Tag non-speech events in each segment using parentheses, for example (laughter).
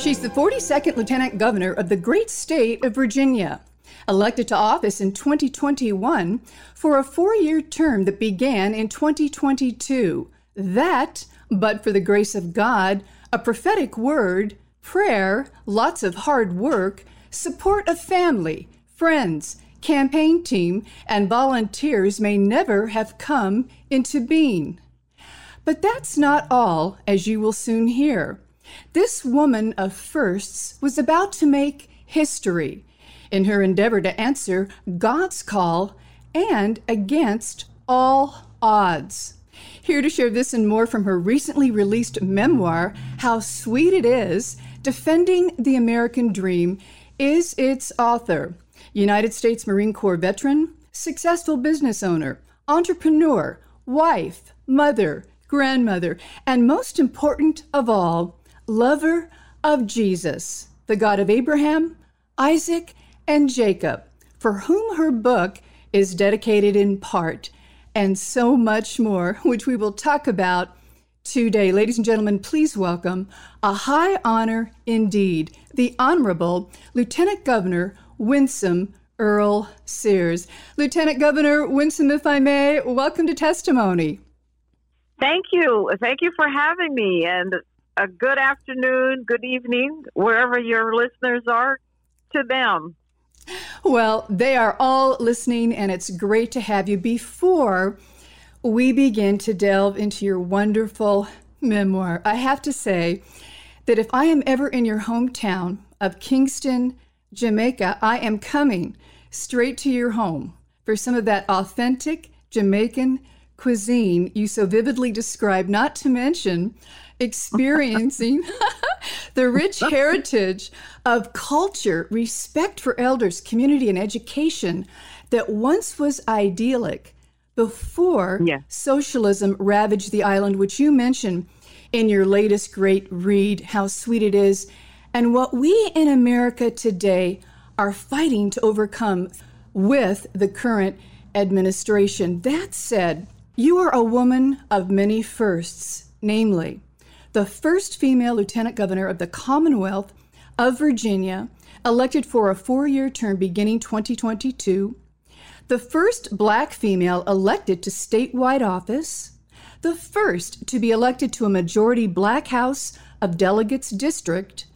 She's the 42nd Lieutenant Governor of the great state of Virginia, elected to office in 2021 for a four year term that began in 2022. That, but for the grace of God, a prophetic word, prayer, lots of hard work, support of family, friends, campaign team, and volunteers may never have come into being. But that's not all, as you will soon hear. This woman of firsts was about to make history in her endeavor to answer God's call and against all odds. Here to share this and more from her recently released memoir, How Sweet It Is Defending the American Dream, is its author, United States Marine Corps veteran, successful business owner, entrepreneur, wife, mother, grandmother, and most important of all, lover of Jesus, the God of Abraham, Isaac, and Jacob, for whom her book is dedicated in part, and so much more, (laughs) which we will talk about today. Ladies and gentlemen, please welcome a high honor indeed, the Honorable Lieutenant Governor Winsome Earl Sears. Lieutenant Governor Winsome, if I may, welcome to testimony. Thank you. Thank you for having me. And a good afternoon, good evening, wherever your listeners are, to them. Well, they are all listening, and it's great to have you. Before we begin to delve into your wonderful memoir, I have to say that if I am ever in your hometown of Kingston, Jamaica, I am coming straight to your home for some of that authentic Jamaican cuisine you so vividly describe, not to mention experiencing (laughs) the rich (laughs) heritage of culture, respect for elders, community, and education that once was idyllic before yeah. socialism ravaged the island, which you mentioned in your latest great read, How Sweet It Is, and what we in America today are fighting to overcome with the current administration. That said, you are a woman of many firsts, namely, the first female lieutenant governor of the Commonwealth of Virginia, elected for a four year term beginning 2022, the first black female elected to statewide office, the first to be elected to a majority black House of Delegates district,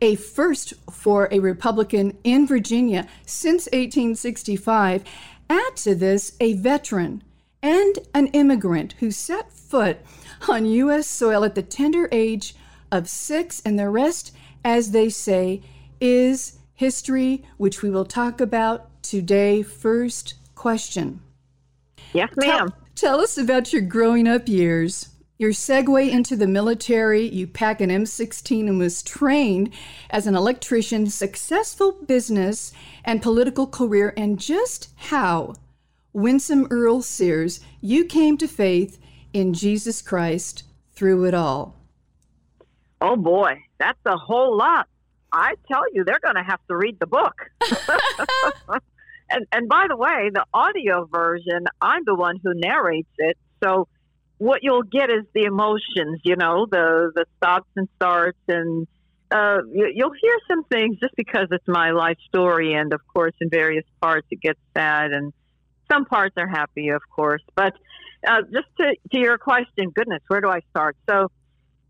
a first for a Republican in Virginia since 1865. Add to this a veteran and an immigrant who set foot on U.S. soil at the tender age of six, and the rest, as they say, is history, which we will talk about today. First question. Yes, ma'am. Tell, tell us about your growing up years. Your segue into the military, you pack an M16 and was trained as an electrician, successful business and political career, and just how, Winsome Earle-Sears, you came to faith in Jesus Christ through it all? Oh boy, that's a whole lot. I tell you, they're going to have to read the book. (laughs) and and by the way, the audio version, I'm the one who narrates it. So what you'll get is the emotions, you know, the the stops and starts, and uh, you, you'll hear some things just because it's my life story. And of course, in various parts, it gets sad, and some parts are happy, of course. But uh, just to, to your question, goodness, where do I start? So,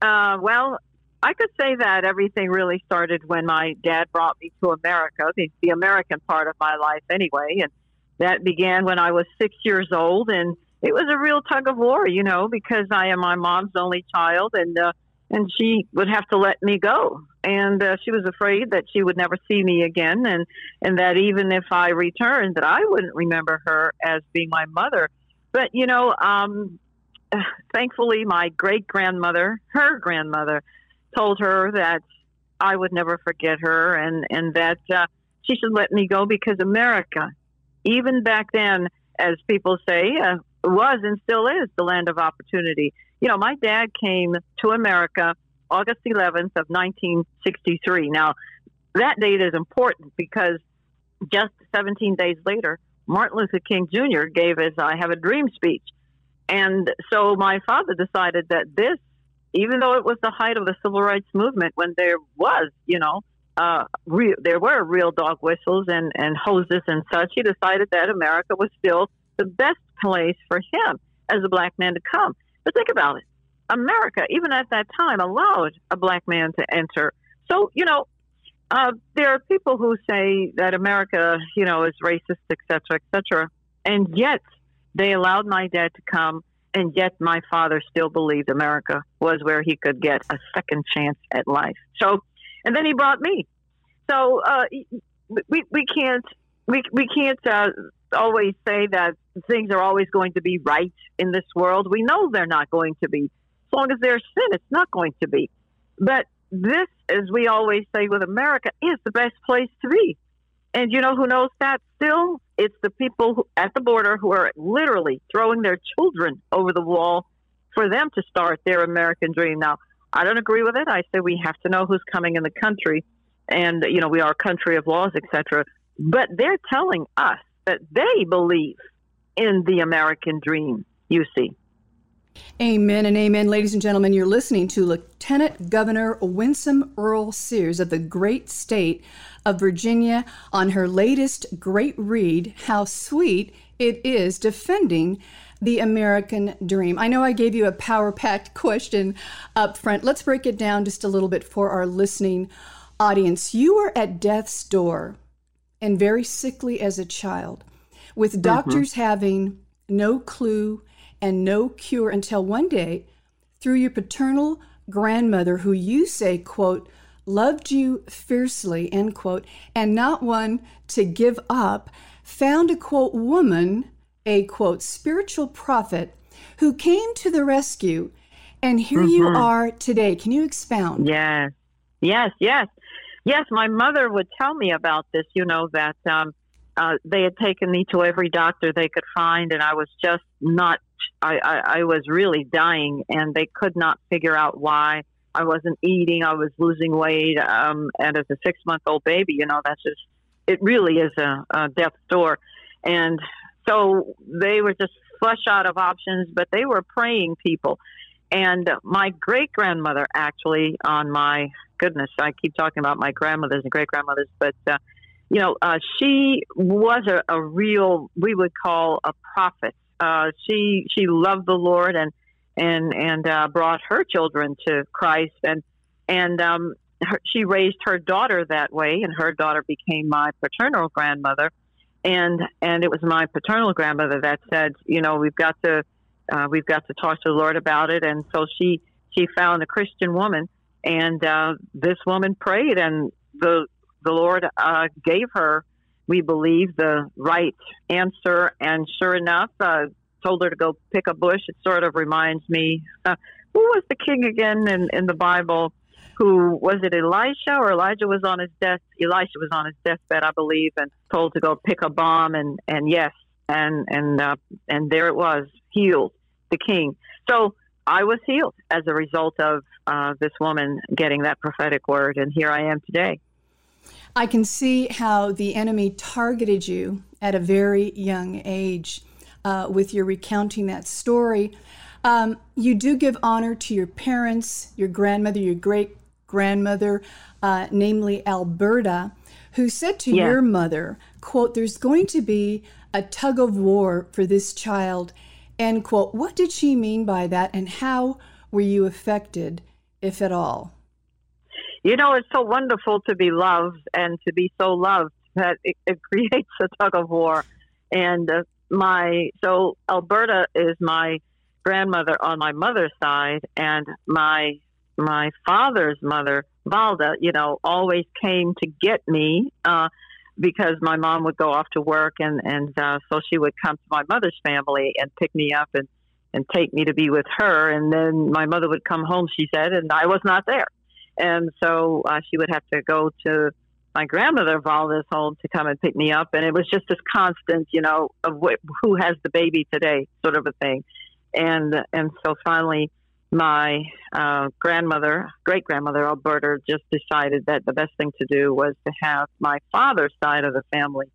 uh, well, I could say that everything really started when my dad brought me to America, the, the American part of my life anyway. And that began when I was six years old. And it was a real tug of war, you know, because I am my mom's only child and, uh, and she would have to let me go. And uh, she was afraid that she would never see me again, and and that even if I returned, that I wouldn't remember her as being my mother. But you know, um, thankfully, my great grandmother, her grandmother, told her that I would never forget her, and and that uh, she should let me go because America, even back then, as people say, uh, was and still is the land of opportunity. You know, my dad came to America August 11th of 1963. Now, that date is important because just 17 days later, Martin Luther King Jr. gave his I Have a Dream speech. And so my father decided that this, even though it was the height of the civil rights movement, when there was, you know, uh, real, there were real dog whistles and, and hoses and such, he decided that America was still the best place for him as a black man to come. But think about it. America, even at that time, allowed a black man to enter. So, you know, uh, there are people who say that America, you know, is racist, et cetera, et cetera. And yet they allowed my dad to come. And yet my father still believed America was where he could get a second chance at life. So, and then he brought me. So, uh, we, we can't, we, we can't, uh, always say that things are always going to be right in this world. We know they're not going to be. As long as there's sin, it's not going to be. But this, as we always say with America, is the best place to be. And you know who knows that still? It's the people who, at the border who are literally throwing their children over the wall for them to start their American dream. Now, I don't agree with it. I say we have to know who's coming in the country, and you know we are a country of laws, etc. But they're telling us that they believe in the American dream. You see. Amen and amen. Ladies and gentlemen, you're listening to Lieutenant Governor Winsome Earle-Sears of the great state of Virginia on her latest great read, How Sweet It Is Defending the American Dream. I know I gave you a power packed question up front. Let's break it down just a little bit for our listening audience. You were at death's door and very sickly as a child, with mm-hmm. doctors mm-hmm. having no clue and no cure until one day, through your paternal grandmother, who you say, quote, loved you fiercely, end quote, and not one to give up, found a quote woman, a quote spiritual prophet, who came to the rescue. And here mm-hmm. you are today. Can you expound? Yes, yes, yes. Yes, my mother would tell me about this, you know, that um, uh, they had taken me to every doctor they could find, and I was just not, I, I, I was really dying, and they could not figure out why. I wasn't eating, I was losing weight, um, and as a six month old baby, you know, that's just, it really is a, a death's door. And so they were just flush out of options, but they were praying people. And my great grandmother, actually, on my goodness, I keep talking about my grandmothers and great grandmothers, but uh, you know, uh, she was a, a, real, we would call a prophet. Uh, she she loved the Lord and and and uh, brought her children to Christ, and and um, her, she raised her daughter that way, and her daughter became my paternal grandmother, and and it was my paternal grandmother that said, you know, we've got to uh, we've got to talk to the Lord about it. And so she she found a Christian woman, and uh, this woman prayed, and the the Lord uh, gave her, we believe, the right answer. And sure enough, uh, told her to go pick a bush. It sort of reminds me, uh, who was the king again in, in the Bible? Who was it? Elisha or Elijah was on his death. Elisha was on his deathbed, I believe, and told to go pick a bomb. And and yes, and and uh, and there it was, healed the king. So I was healed as a result of uh, this woman getting that prophetic word, and here I am today. I can see how the enemy targeted you at a very young age uh, with your recounting that story. Um, you do give honor to your parents, your grandmother, your great grandmother, uh, namely Alberta, who said to yeah. your mother, "quote There's going to be a tug of war for this child." End quote. What did she mean by that, and how were you affected, if at all? You know, it's so wonderful to be loved and to be so loved that it, it (laughs) creates a tug of war. And uh, my so Alberta is my grandmother on my mother's side, and my my father's mother, Valda, you know, always came to get me. Uh, because my mom would go off to work and and uh, so she would come to my mother's family and pick me up and and take me to be with her and then my mother would come home she said and I was not there and so uh, she would have to go to my grandmother us home to come and pick me up, and it was just this constant, you know, of wh- who has the baby today, sort of a thing. And and so finally, my uh, grandmother, great grandmother Alberta, just decided that the best thing to do was to have my father's side of the family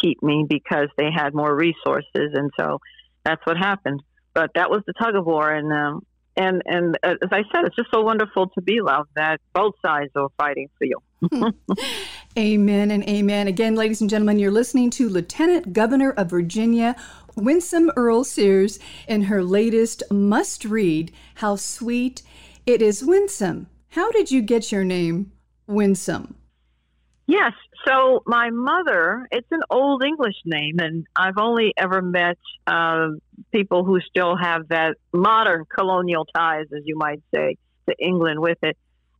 keep me because they had more resources, and so that's what happened. But that was the tug of war, and um, and and uh, as I said, it's just so wonderful to be loved that both sides are fighting for you. (laughs) amen and amen. Again, ladies and gentlemen, you're listening to Lieutenant Governor of Virginia, Winsome Earle-Sears, in her latest must read, How Sweet It Is Winsome. How did you get your name, Winsome? Yes. So my mother, it's an old English name, and I've only ever met uh, people who still have that modern colonial ties, as you might say, to England with it.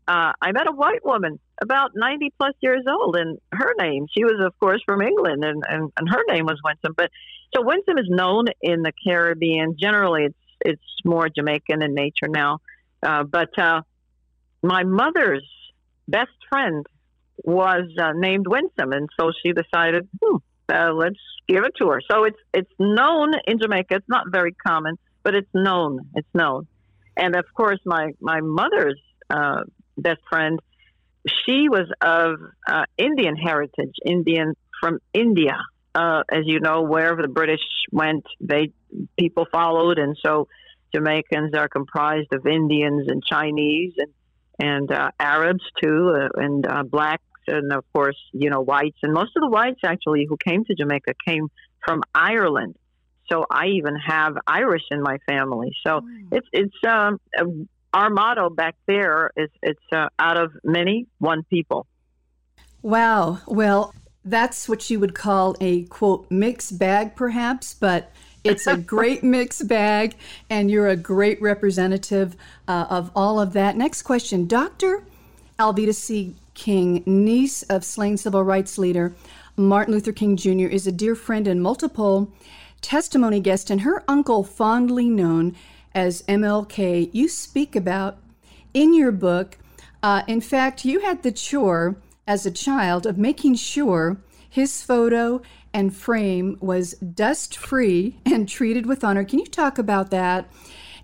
Uh, I met a white woman about 90 plus years old, and her name, she was, of course, from England, and, and, and her name was Winsome. But so Winsome is known in the Caribbean. Generally, it's, it's more Jamaican in nature now. Uh, but uh, my mother's best friend was uh, named Winsome, and so she decided, hmm, uh, let's give it to her. So it's it's known in Jamaica. It's not very common, but it's known. It's known. And of course, my my mother's uh, best friend, she was of uh, Indian heritage, Indian from India. Uh, as you know, wherever the British went, they people followed, and so Jamaicans are comprised of Indians and Chinese and and uh, Arabs too, uh, and uh, black and of course, you know, whites. And most of the whites actually who came to Jamaica came from Ireland. So I even have Irish in my family. So mm. it's it's um, our motto back there is it's uh, out of many, one people. Wow. Well, that's what you would call a quote mixed bag, perhaps, but it's a (laughs) great mixed bag, and you're a great representative uh, of all of that. Next question, Doctor Alveda C. King, niece of slain civil rights leader Martin Luther King Jr., is a dear friend and multiple testimony guest, and her uncle, fondly known as MLK, you speak about in your book. Uh, in fact, you had the chore as a child of making sure his photo and frame was dust free and treated with honor. Can you talk about that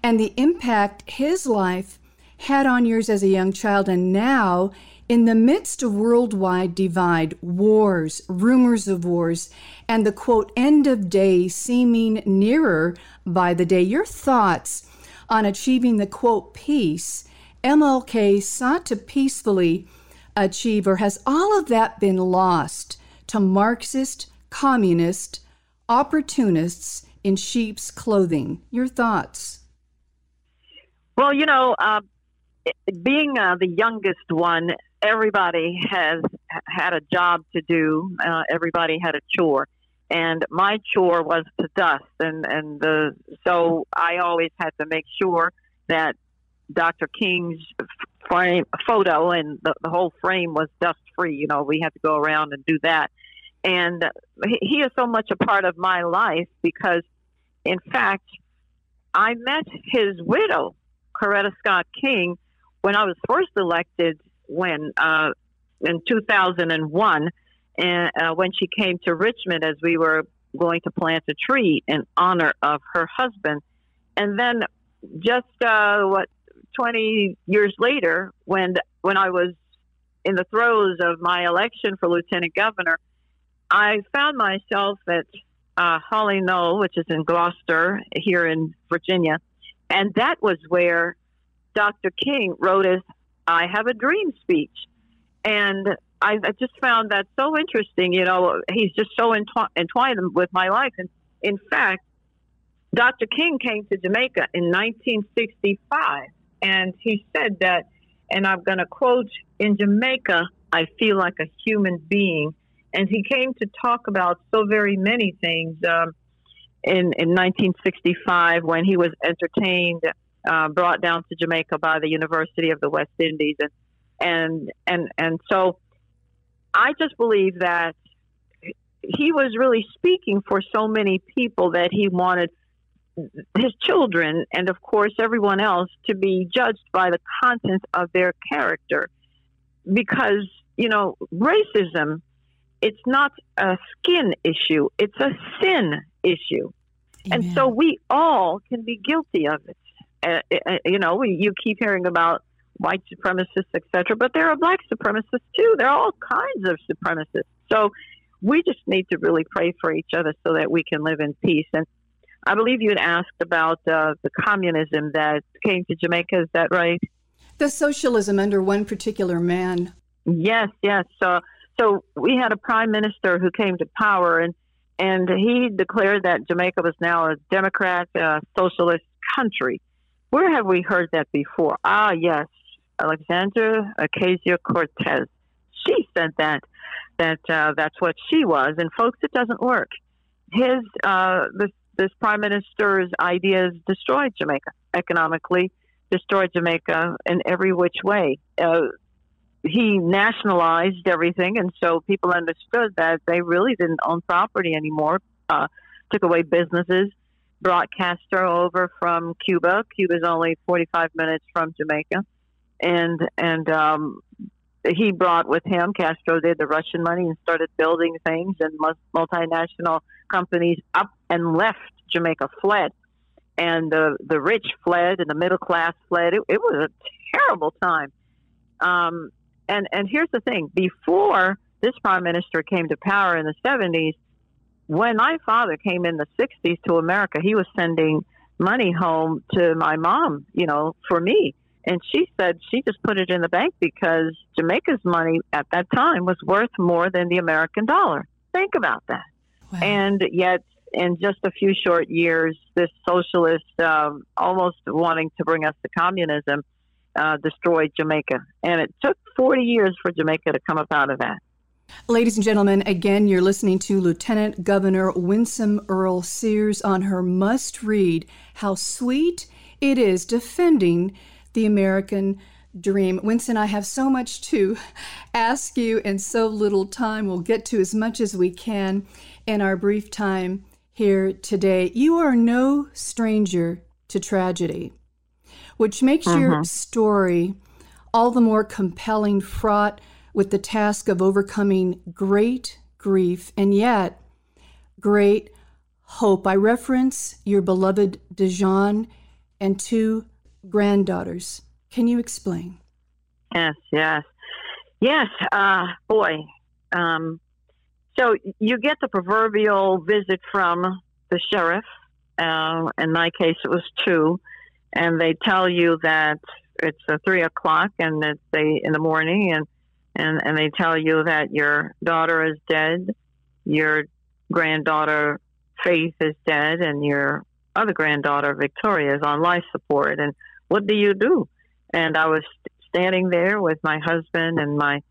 and the impact his life had on yours as a young child and now in the midst of worldwide divide, wars, rumors of wars, and the quote, end of day seeming nearer by the day, your thoughts on achieving the quote, peace MLK sought to peacefully achieve, or has all of that been lost to Marxist, communist, opportunists in sheep's clothing? Your thoughts? Well, you know, uh, being uh, the youngest one, everybody has had a job to do. Uh, everybody had a chore, and my chore was to dust, and and the so I always had to make sure that Dr. King's frame photo and the, the whole frame was dust free. You know, we had to go around and do that, and he is so much a part of my life because, in fact, I met his widow, Coretta Scott King, when I was first elected when uh, in 2001, and uh, when she came to Richmond as we were going to plant a tree in honor of her husband, and then just uh, what 20 years later, when when I was in the throes of my election for lieutenant governor, I found myself at uh, Holly Knoll, which is in Gloucester here in Virginia, and that was where Dr. King wrote his I have a dream speech. And I, I just found that so interesting. You know, he's just so entwi- entwined with my life. And in fact, Dr. King came to Jamaica in 1965, and he said that, and I'm going to quote, in Jamaica, I feel like a human being. And he came to talk about so very many things um, in, in 1965 when he was entertained uh, brought down to Jamaica by the University of the West Indies, and and and and so I just believe that he was really speaking for so many people that he wanted his children and of course everyone else to be judged by the content of their character because you know, racism, it's not a skin issue, it's a sin issue. Amen. And so we all can be guilty of it. Uh, you know, you keep hearing about white supremacists, etc., but there are black supremacists too. There are all kinds of supremacists. So we just need to really pray for each other so that we can live in peace. And I believe you had asked about uh, the communism that came to Jamaica. Is that right? The socialism under one particular man. Yes, yes. So, so we had a prime minister who came to power, and and he declared that Jamaica was now a democrat, uh, socialist country. Where have we heard that before? Ah, yes, Alexandra Ocasio Cortez. She said that that uh, that's what she was, and folks, it doesn't work. His uh, this this prime minister's ideas destroyed Jamaica economically, destroyed Jamaica in every which way. Uh, he nationalized everything, and so people understood that they really didn't own property anymore. Uh, took away businesses, brought Castro over from Cuba. Cuba's only 45 minutes from Jamaica, and and um, he brought with him. Castro did the Russian money and started building things, and multinational companies up and left Jamaica, fled, and the the rich fled, and the middle class fled. It, it was a terrible time. Um, and and here's the thing: before this prime minister came to power in the 70s, when my father came in the 60s to America, he was sending money home to my mom, you know, for me. And she said she just put it in the bank because Jamaica's money at that time was worth more than the American dollar. Think about that. Wow. And yet, in just a few short years, this socialist, um, almost wanting to bring us to communism, uh, destroyed Jamaica. And it took 40 years for Jamaica to come up out of that. Ladies and gentlemen, again, you're listening to Lieutenant Governor Winsome Earle-Sears on her must read How Sweet It Is Defending the American Dream. Winsome, I have so much to ask you and so little time. We'll get to as much as we can in our brief time here today. You are no stranger to tragedy which makes your mm-hmm. story all the more compelling, fraught with the task of overcoming great grief and yet great hope. I reference your beloved Dijon and two granddaughters. Can you explain? Yes, yes. Yes, uh, boy. Um, so you get the proverbial visit from the sheriff. Uh, in my case, it was two and they tell you that it's a three o'clock and it's a, in the morning and, and, and they tell you that your daughter is dead, your granddaughter Faith is dead, and your other granddaughter Victoria is on life support. And what do you do? And I was standing there with my husband and my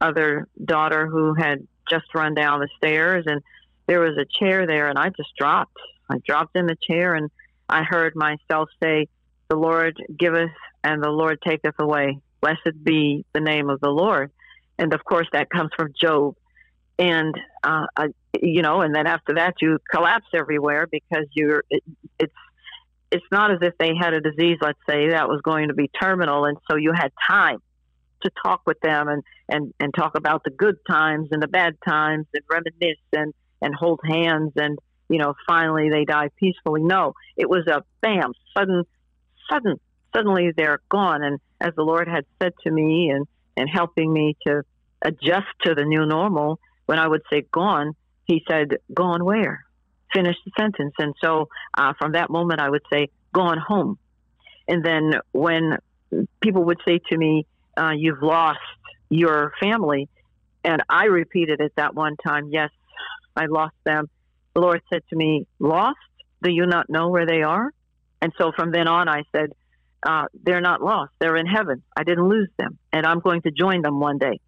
other daughter who had just run down the stairs, and there was a chair there, and I just dropped. I dropped in the chair, and I heard myself say, the Lord giveth and the Lord taketh away. Blessed be the name of the Lord. And of course, that comes from Job. And, uh, I, you know, and then after that, you collapse everywhere because you're, it, it's, it's not as if they had a disease, let's say, that was going to be terminal. And so you had time to talk with them and, and, and talk about the good times and the bad times and reminisce and, and hold hands and, you know, finally they die peacefully. No, it was a bam, sudden sudden, suddenly they're gone. And as the Lord had said to me and, and helping me to adjust to the new normal, when I would say gone, he said, gone where? Finish the sentence. And so uh, from that moment, I would say, gone home. And then when people would say to me, uh, you've lost your family, and I repeated it that one time, yes, I lost them. The Lord said to me, Lost? Do you not know where they are? And so from then on, I said, uh, they're not lost. They're in heaven. I didn't lose them, and I'm going to join them one day.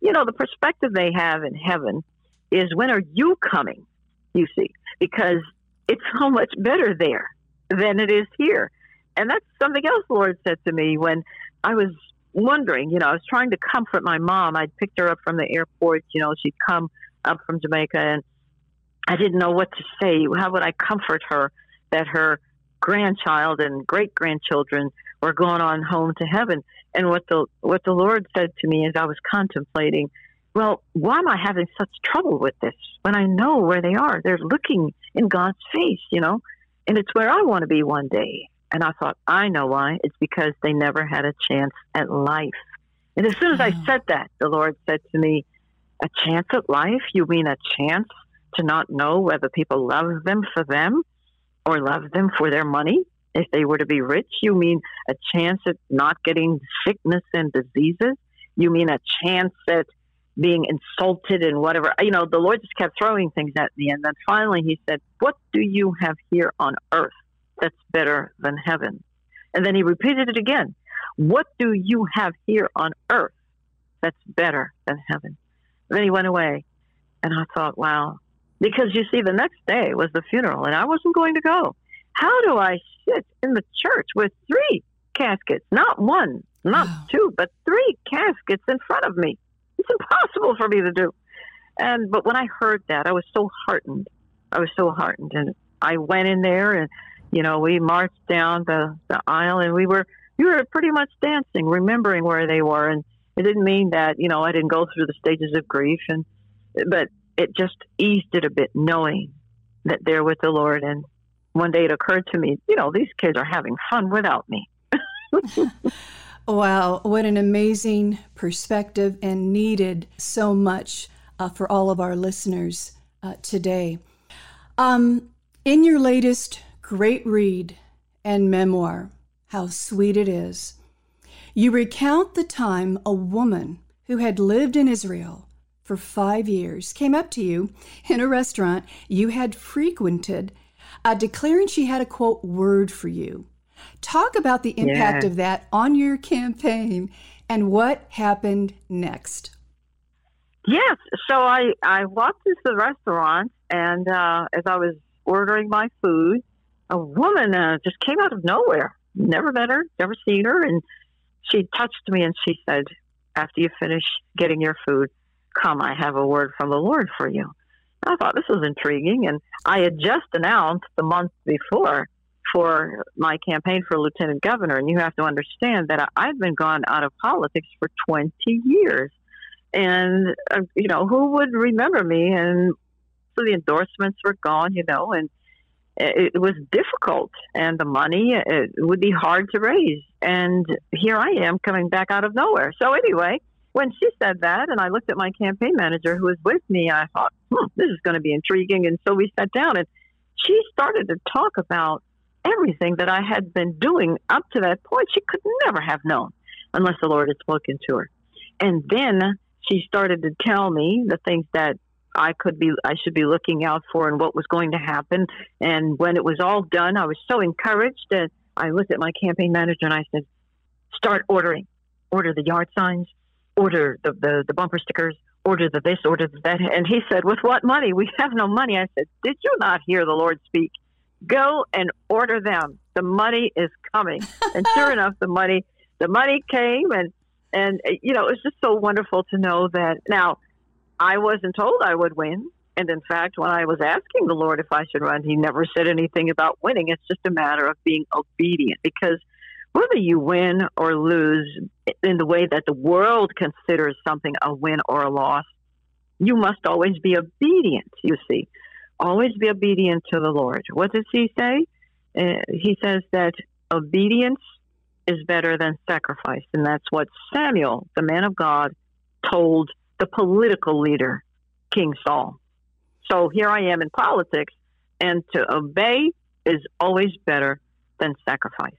You know, the perspective they have in heaven is when are you coming? You see, because it's so much better there than it is here. And that's something else the Lord said to me when I was wondering, you know, I was trying to comfort my mom. I'd picked her up from the airport, you know, she'd come up from Jamaica and I didn't know what to say. How would I comfort her that her grandchild and great grandchildren or going on home to heaven. And what the what the Lord said to me as I was contemplating, well, why am I having such trouble with this when I know where they are? They're looking in God's face, you know, and it's where I want to be one day. And I thought, I know why. It's because they never had a chance at life. And as soon as I said that, the Lord said to me, A chance at life? You mean a chance to not know whether people love them for them or love them for their money? If they were to be rich, you mean a chance at not getting sickness and diseases? You mean a chance at being insulted and whatever? You know, the Lord just kept throwing things at me. And then finally he said, What do you have here on earth that's better than heaven? And then he repeated it again. What do you have here on earth that's better than heaven? And then he went away. And I thought, wow. Because you see, the next day was the funeral, and I wasn't going to go. How do I sit in the church with three caskets, not one, not wow. two, but three caskets in front of me? It's impossible for me to do. And but when I heard that, I was so heartened. I was so heartened, and I went in there, and you know, we marched down the the aisle, and we were we were pretty much dancing, remembering where they were, and it didn't mean that you know I didn't go through the stages of grief, and but it just eased it a bit, knowing that they're with the Lord, and one day it occurred to me, you know, these kids are having fun without me. (laughs) wow, what an amazing perspective and needed so much uh, for all of our listeners uh, today. Um, in your latest great read and memoir, How Sweet It Is, you recount the time a woman who had lived in Israel for five years came up to you in a restaurant you had frequented uh, declaring she had a quote word for you. Talk about the impact yeah. of that on your campaign and what happened next. Yes, so I I walked into the restaurant and uh, as I was ordering my food, a woman uh, just came out of nowhere. Never met her, never seen her, and she touched me and she said, "After you finish getting your food, come. I have a word from the Lord for you." I thought this was intriguing, and I had just announced the month before for my campaign for lieutenant governor. And you have to understand that I've been gone out of politics for 20 years. And, uh, you know, who would remember me? And so the endorsements were gone, you know, and it, it was difficult. And the money it would be hard to raise. And here I am coming back out of nowhere. So, anyway, when she said that, and I looked at my campaign manager who was with me, I thought, hmm, this is going to be intriguing. And so we sat down, and she started to talk about everything that I had been doing up to that point. She could never have known unless the Lord had spoken to her. And then she started to tell me the things that I could be, I should be looking out for, and what was going to happen. And when it was all done, I was so encouraged that I looked at my campaign manager and I said, "Start ordering, order the yard signs, order the, the, the bumper stickers, order the this, order the that. And he said, With what money? We (laughs) have no money. I said, Did you not hear the Lord speak? Go and order them. The money is coming. (laughs) and sure enough, the money the money came and and you know, it was just so wonderful to know that now I wasn't told I would win. And in fact, when I was asking the Lord if I should run, he never said anything about winning. It's just a matter of being obedient because whether you win or lose in the way that the world considers something a win or a loss, you must always be obedient, you see. Always be obedient to the Lord. What does he say? Uh, he says that obedience is better than sacrifice. And that's what Samuel, the man of God, told the political leader, King Saul. So here I am in politics, and to obey is always better than sacrifice.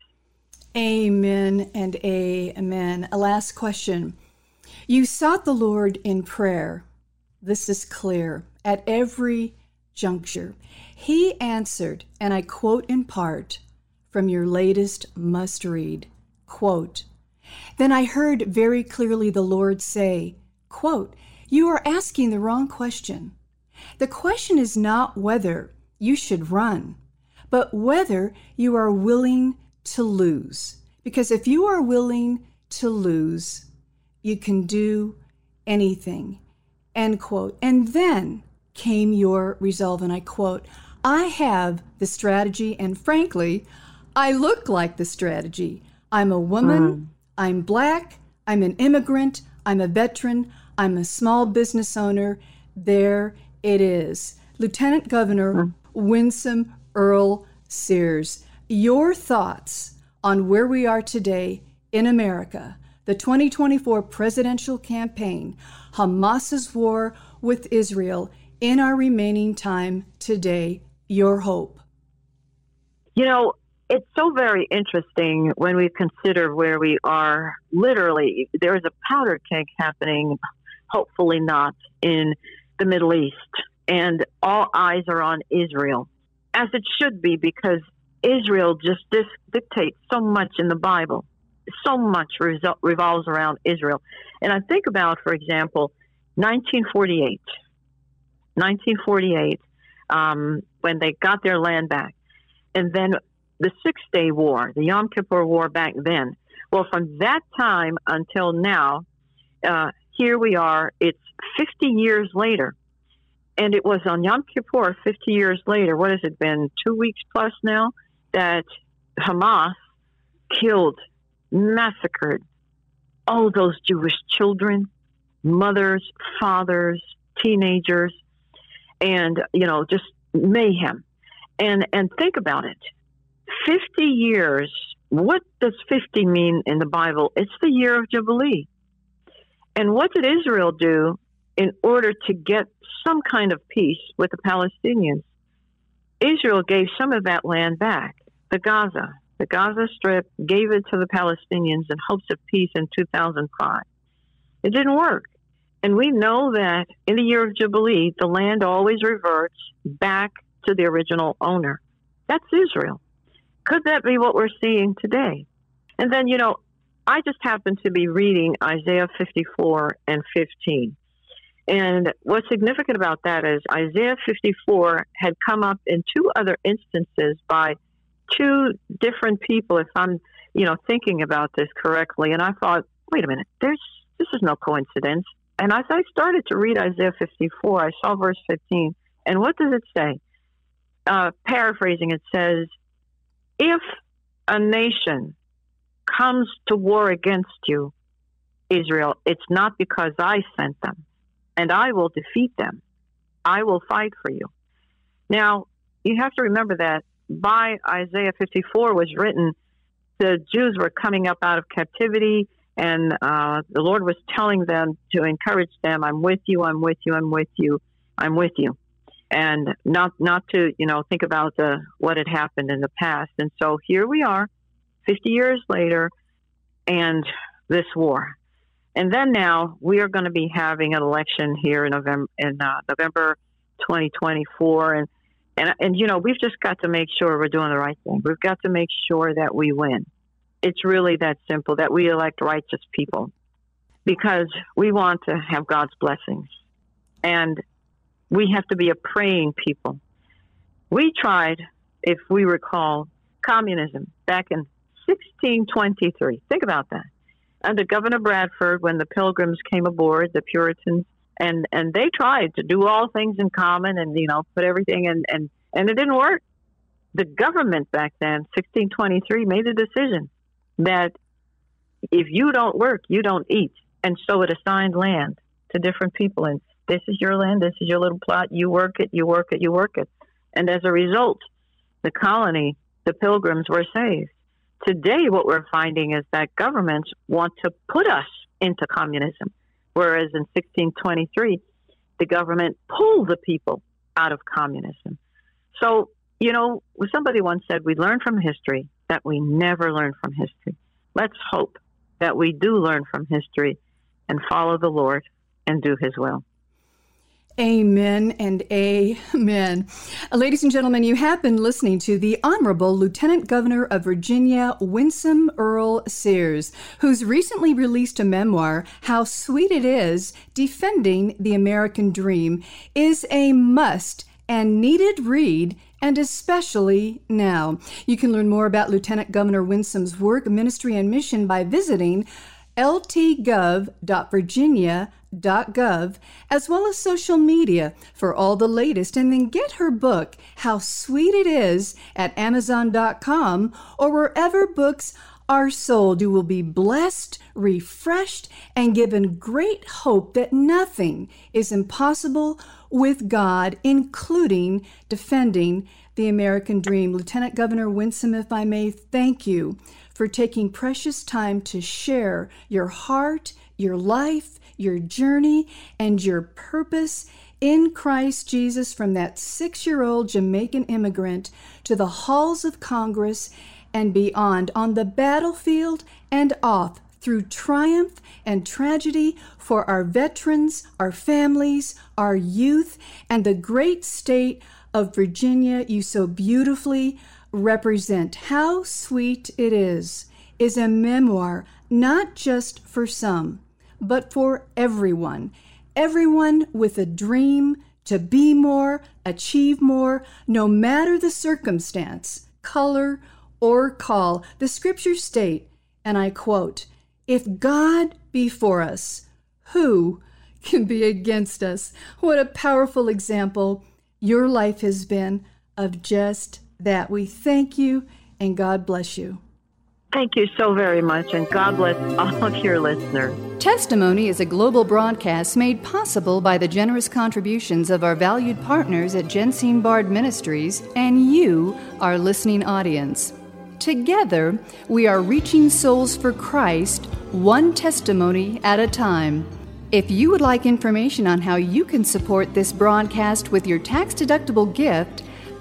Amen and amen. A last question. You sought the Lord in prayer. This is clear at every juncture. He answered, and I quote in part from your latest must read quote, Then I heard very clearly the Lord say, quote, You are asking the wrong question. The question is not whether you should run, but whether you are willing to lose. Because if you are willing to lose, you can do anything. End quote. And then came your resolve, and I quote, I have the strategy, and frankly, I look like the strategy. I'm a woman, mm. I'm black, I'm an immigrant, I'm a veteran, I'm a small business owner. There it is. Lieutenant Governor mm. Winsome Earl Sears, your thoughts on where we are today in America, the 2024 presidential campaign, Hamas's war with Israel in our remaining time today, your hope. You know, it's so very interesting when we consider where we are. Literally, there is a powder keg happening, hopefully not, in the Middle East. And all eyes are on Israel, as it should be, because Israel just dictates so much in the Bible. So much revolves around Israel. And I think about, for example, 1948. 1948, um, when they got their land back. And then the Six Day War, the Yom Kippur War back then. Well, from that time until now, uh, here we are. It's 50 years later. And it was on Yom Kippur, 50 years later. What has it been? Two weeks plus now? That Hamas killed, massacred all those Jewish children, mothers, fathers, teenagers, and, you know, just mayhem. And, and think about it 50 years, what does 50 mean in the Bible? It's the year of Jubilee. And what did Israel do in order to get some kind of peace with the Palestinians? Israel gave some of that land back, the Gaza. The Gaza Strip gave it to the Palestinians in hopes of peace in 2005. It didn't work. And we know that in the year of Jubilee, the land always reverts back to the original owner. That's Israel. Could that be what we're seeing today? And then, you know, I just happened to be reading Isaiah 54 and 15. And what's significant about that is Isaiah 54 had come up in two other instances by two different people, if I'm, you know, thinking about this correctly. And I thought, wait a minute, there's this is no coincidence. And as I started to read Isaiah 54, I saw verse 15. And what does it say? Uh, paraphrasing, it says, if a nation comes to war against you, Israel, it's not because I sent them, and I will defeat them. I will fight for you. Now, you have to remember that by Isaiah 54 was written, the Jews were coming up out of captivity, and uh, the Lord was telling them to encourage them, I'm with you, I'm with you, I'm with you, I'm with you and not not to you know think about the what had happened in the past. And so here we are, 50 years later, and this war. And then now we are going to be having an election here in November in uh, November 2024, and and and you know we've just got to make sure we're doing the right thing. We've got to make sure that we win. It's really that simple that we elect righteous people because we want to have God's blessings. And we have to be a praying people. We tried, if we recall, communism back in 1623. Think about that. Under Governor Bradford, when the Pilgrims came aboard, the Puritans, and and they tried to do all things in common and you know put everything in and and it didn't work. The government back then, 1623, made a decision that if you don't work, you don't eat, and so it assigned land to different people and this is your land. This is your little plot. You work it. You work it. You work it. And as a result, the colony, the pilgrims were saved. Today, what we're finding is that governments want to put us into communism, whereas in 1623, the government pulled the people out of communism. So, you know, somebody once said we learn from history that we never learn from history. Let's hope that we do learn from history and follow the Lord and do his will. Amen and amen. Uh, ladies and gentlemen, you have been listening to the Honorable Lieutenant Governor of Virginia, Winsome Earle-Sears, who's recently released a memoir, How Sweet It Is Defending the American Dream, is a must and needed read and especially now. You can learn more about Lieutenant Governor Winsome's work, ministry, and mission by visiting ltgov.virginia.gov, as well as social media for all the latest. And then get her book, How Sweet It Is, at Amazon.com or wherever books are sold. you will be blessed, refreshed, and given great hope that nothing is impossible with God, including defending the American dream. Lieutenant Governor Winsome, if I may, thank you for taking precious time to share your heart, your life, your journey, and your purpose in Christ Jesus from that six year old Jamaican immigrant to the halls of Congress and beyond, on the battlefield and off through triumph and tragedy for our veterans, our families, our youth, and the great state of Virginia. You so beautifully represent. How sweet it is, is a memoir not just for some, but for everyone. Everyone with a dream to be more, achieve more, no matter the circumstance, color, or call. The scriptures state, and I quote, If God be for us, who can be against us? What a powerful example your life has been of just that. We thank you and God bless you. Thank you so very much, and God bless all of your listeners. Testimony is a global broadcast made possible by the generous contributions of our valued partners at Jensine Bard Ministries and you, our listening audience. Together, we are reaching souls for Christ, one testimony at a time. If you would like information on how you can support this broadcast with your tax deductible gift,